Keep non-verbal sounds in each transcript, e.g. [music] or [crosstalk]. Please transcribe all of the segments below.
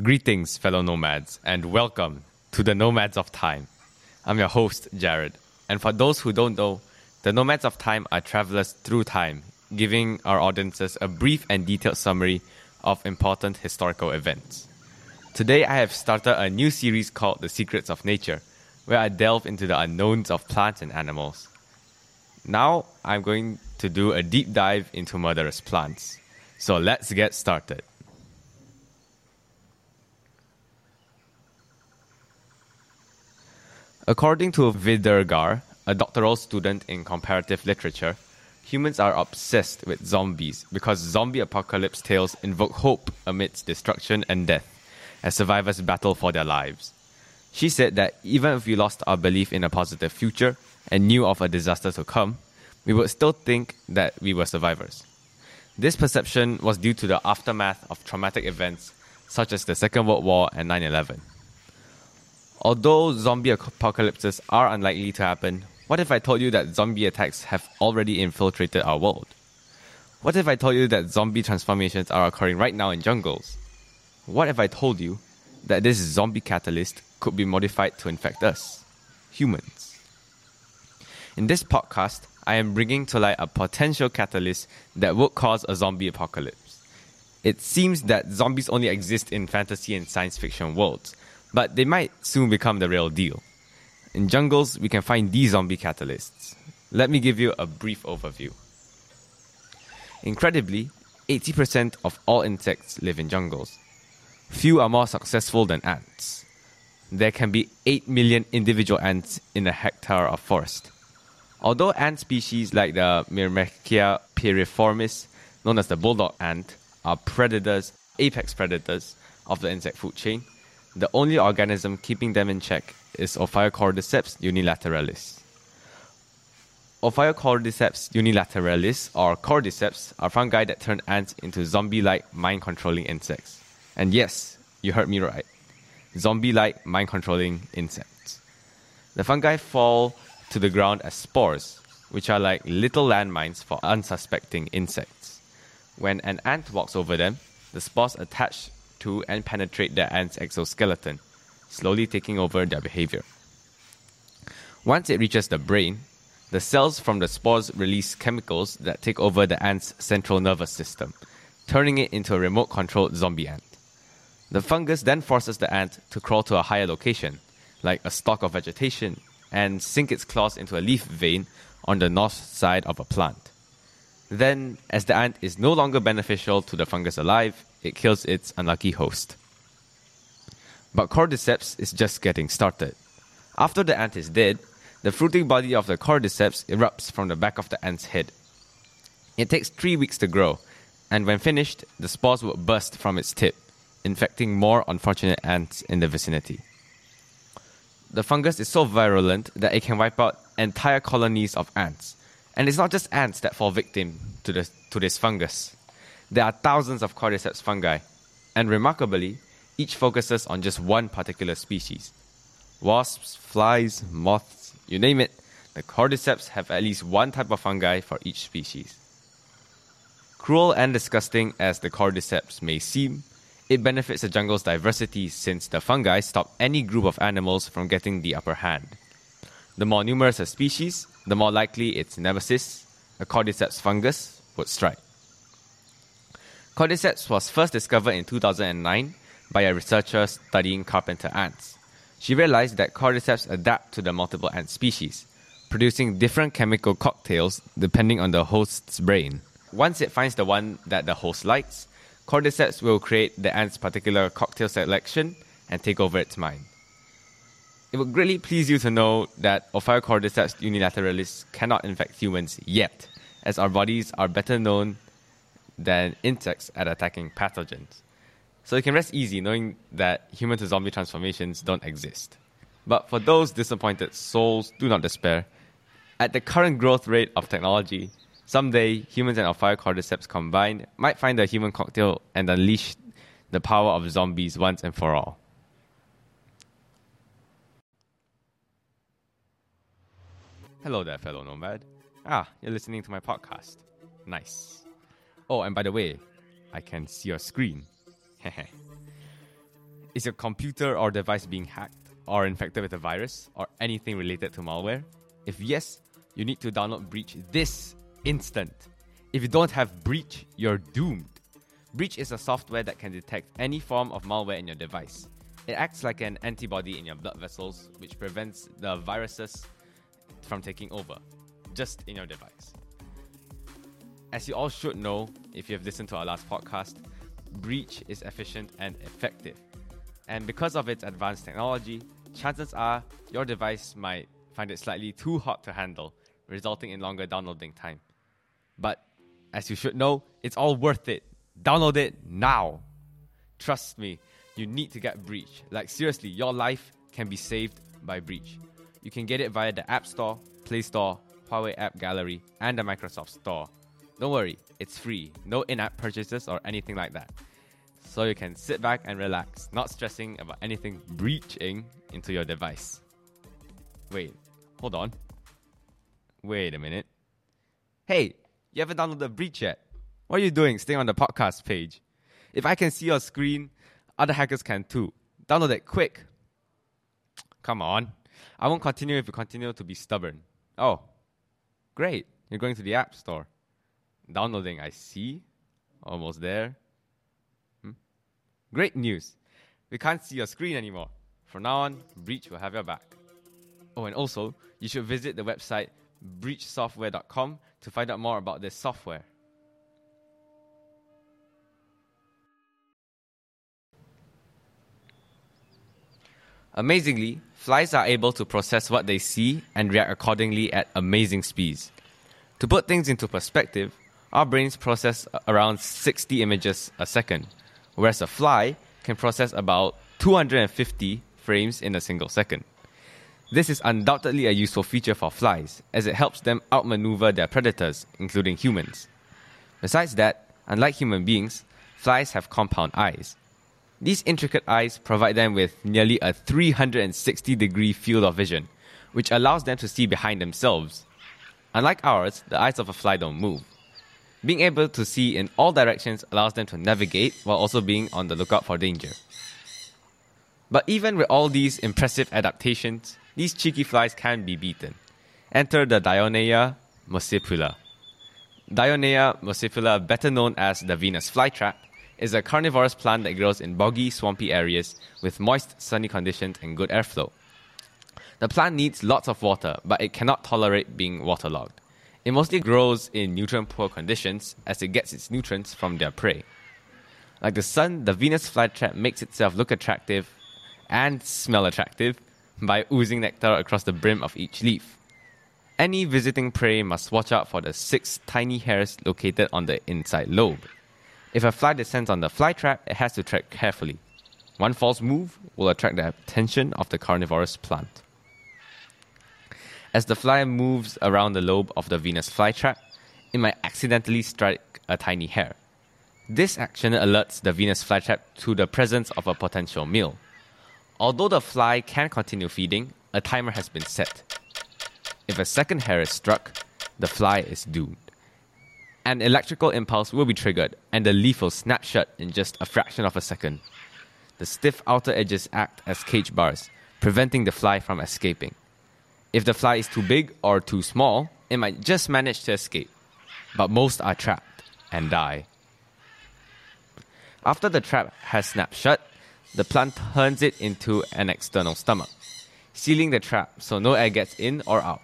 Greetings, fellow nomads, and welcome to the Nomads of Time. I'm your host, Jared. And for those who don't know, the Nomads of Time are travelers through time, giving our audiences a brief and detailed summary of important historical events. Today, I have started a new series called The Secrets of Nature, where I delve into the unknowns of plants and animals. Now, I'm going to do a deep dive into murderous plants. So let's get started. According to Vidergar, a doctoral student in comparative literature, humans are obsessed with zombies because zombie apocalypse tales invoke hope amidst destruction and death as survivors battle for their lives. She said that even if we lost our belief in a positive future and knew of a disaster to come, we would still think that we were survivors. This perception was due to the aftermath of traumatic events such as the Second World War and 9 11. Although zombie apocalypses are unlikely to happen, what if I told you that zombie attacks have already infiltrated our world? What if I told you that zombie transformations are occurring right now in jungles? What if I told you that this zombie catalyst could be modified to infect us, humans? In this podcast, I am bringing to light a potential catalyst that would cause a zombie apocalypse. It seems that zombies only exist in fantasy and science fiction worlds, but they might soon become the real deal. In jungles, we can find these zombie catalysts. Let me give you a brief overview. Incredibly, 80% of all insects live in jungles. Few are more successful than ants. There can be 8 million individual ants in a hectare of forest. Although ant species like the Myrmecia piriformis, known as the bulldog ant, are predators, apex predators of the insect food chain, the only organism keeping them in check is Ophiocordyceps unilateralis. Ophiocordyceps unilateralis, or cordyceps, are fungi that turn ants into zombie like mind controlling insects. And yes, you heard me right zombie like mind controlling insects. The fungi fall to the ground as spores, which are like little landmines for unsuspecting insects. When an ant walks over them, the spores attach to and penetrate the ant's exoskeleton, slowly taking over their behavior. Once it reaches the brain, the cells from the spores release chemicals that take over the ant's central nervous system, turning it into a remote controlled zombie ant. The fungus then forces the ant to crawl to a higher location, like a stalk of vegetation, and sink its claws into a leaf vein on the north side of a plant. Then, as the ant is no longer beneficial to the fungus alive, it kills its unlucky host. But cordyceps is just getting started. After the ant is dead, the fruiting body of the cordyceps erupts from the back of the ant's head. It takes three weeks to grow, and when finished, the spores will burst from its tip, infecting more unfortunate ants in the vicinity. The fungus is so virulent that it can wipe out entire colonies of ants, and it's not just ants that fall victim to, the, to this fungus. There are thousands of cordyceps fungi, and remarkably, each focuses on just one particular species. Wasps, flies, moths, you name it, the cordyceps have at least one type of fungi for each species. Cruel and disgusting as the cordyceps may seem, it benefits the jungle's diversity since the fungi stop any group of animals from getting the upper hand. The more numerous a species, the more likely its nemesis, a cordyceps fungus, would strike. Cordyceps was first discovered in 2009 by a researcher studying carpenter ants. She realized that cordyceps adapt to the multiple ant species, producing different chemical cocktails depending on the host's brain. Once it finds the one that the host likes, cordyceps will create the ant's particular cocktail selection and take over its mind. It would greatly please you to know that Ophiocordyceps unilateralis cannot infect humans yet, as our bodies are better known than insects at attacking pathogens. So you can rest easy knowing that human to zombie transformations don't exist. But for those disappointed souls, do not despair. At the current growth rate of technology, someday humans and Ophiocordyceps combined might find a human cocktail and unleash the power of zombies once and for all. Hello there, fellow nomad. Ah, you're listening to my podcast. Nice. Oh, and by the way, I can see your screen. [laughs] Is your computer or device being hacked or infected with a virus or anything related to malware? If yes, you need to download Breach this instant. If you don't have Breach, you're doomed. Breach is a software that can detect any form of malware in your device. It acts like an antibody in your blood vessels, which prevents the viruses from taking over, just in your device. As you all should know, if you have listened to our last podcast, Breach is efficient and effective. And because of its advanced technology, chances are your device might find it slightly too hot to handle, resulting in longer downloading time. But as you should know, it's all worth it. Download it now. Trust me, you need to get Breach. Like, seriously, your life can be saved by Breach. You can get it via the App Store, Play Store, Huawei App Gallery, and the Microsoft Store. Don't worry, it's free. No in app purchases or anything like that. So you can sit back and relax, not stressing about anything breaching into your device. Wait, hold on. Wait a minute. Hey, you haven't downloaded Breach yet. What are you doing staying on the podcast page? If I can see your screen, other hackers can too. Download it quick. Come on. I won't continue if you continue to be stubborn. Oh, great. You're going to the App Store. Downloading, I see. Almost there. Hmm? Great news. We can't see your screen anymore. From now on, Breach will have your back. Oh, and also, you should visit the website breachsoftware.com to find out more about this software. Amazingly, flies are able to process what they see and react accordingly at amazing speeds. To put things into perspective, our brains process around 60 images a second, whereas a fly can process about 250 frames in a single second. This is undoubtedly a useful feature for flies, as it helps them outmaneuver their predators, including humans. Besides that, unlike human beings, flies have compound eyes. These intricate eyes provide them with nearly a 360 degree field of vision, which allows them to see behind themselves. Unlike ours, the eyes of a fly don't move. Being able to see in all directions allows them to navigate while also being on the lookout for danger. But even with all these impressive adaptations, these cheeky flies can be beaten. Enter the Dionaea muscipula. Dionaea muscipula, better known as the Venus flytrap, is a carnivorous plant that grows in boggy, swampy areas with moist, sunny conditions and good airflow. The plant needs lots of water, but it cannot tolerate being waterlogged. It mostly grows in nutrient poor conditions as it gets its nutrients from their prey. Like the sun, the Venus flytrap makes itself look attractive and smell attractive by oozing nectar across the brim of each leaf. Any visiting prey must watch out for the six tiny hairs located on the inside lobe. If a fly descends on the flytrap, it has to tread carefully. One false move will attract the attention of the carnivorous plant. As the fly moves around the lobe of the Venus flytrap, it might accidentally strike a tiny hair. This action alerts the Venus flytrap to the presence of a potential meal. Although the fly can continue feeding, a timer has been set. If a second hair is struck, the fly is doomed. An electrical impulse will be triggered, and the leaf will snap shut in just a fraction of a second. The stiff outer edges act as cage bars, preventing the fly from escaping. If the fly is too big or too small, it might just manage to escape, but most are trapped and die. After the trap has snapped shut, the plant turns it into an external stomach, sealing the trap so no air gets in or out.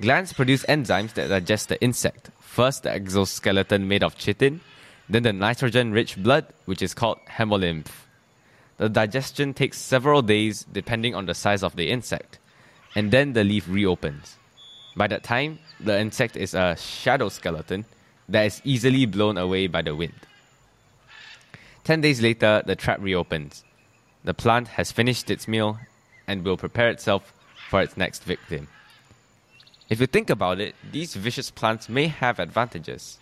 Glands produce enzymes that digest the insect. First, the exoskeleton made of chitin, then the nitrogen rich blood, which is called hemolymph. The digestion takes several days depending on the size of the insect, and then the leaf reopens. By that time, the insect is a shadow skeleton that is easily blown away by the wind. Ten days later, the trap reopens. The plant has finished its meal and will prepare itself for its next victim. If you think about it, these vicious plants may have advantages.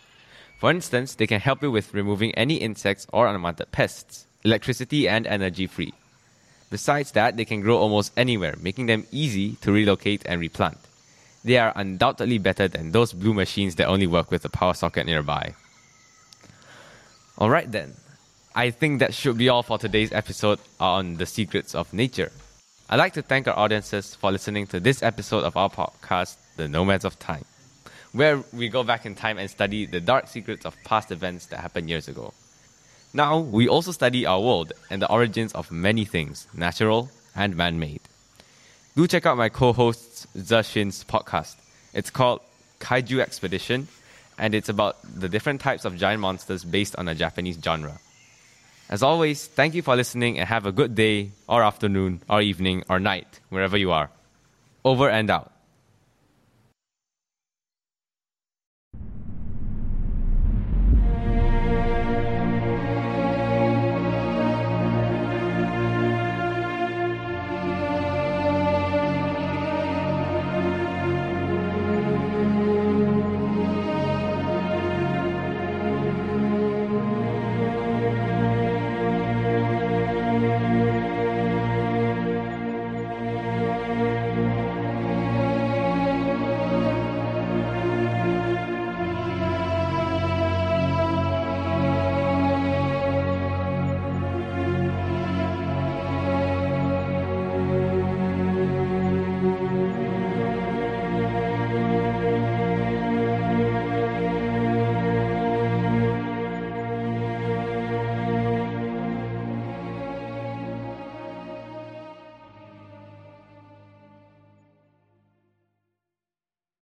For instance, they can help you with removing any insects or unwanted pests, electricity and energy free. Besides that, they can grow almost anywhere, making them easy to relocate and replant. They are undoubtedly better than those blue machines that only work with a power socket nearby. Alright then, I think that should be all for today's episode on the secrets of nature. I'd like to thank our audiences for listening to this episode of our podcast, The Nomads of Time, where we go back in time and study the dark secrets of past events that happened years ago. Now, we also study our world and the origins of many things, natural and man made. Do check out my co host Zashin's podcast. It's called Kaiju Expedition, and it's about the different types of giant monsters based on a Japanese genre. As always, thank you for listening and have a good day, or afternoon, or evening, or night, wherever you are. Over and out.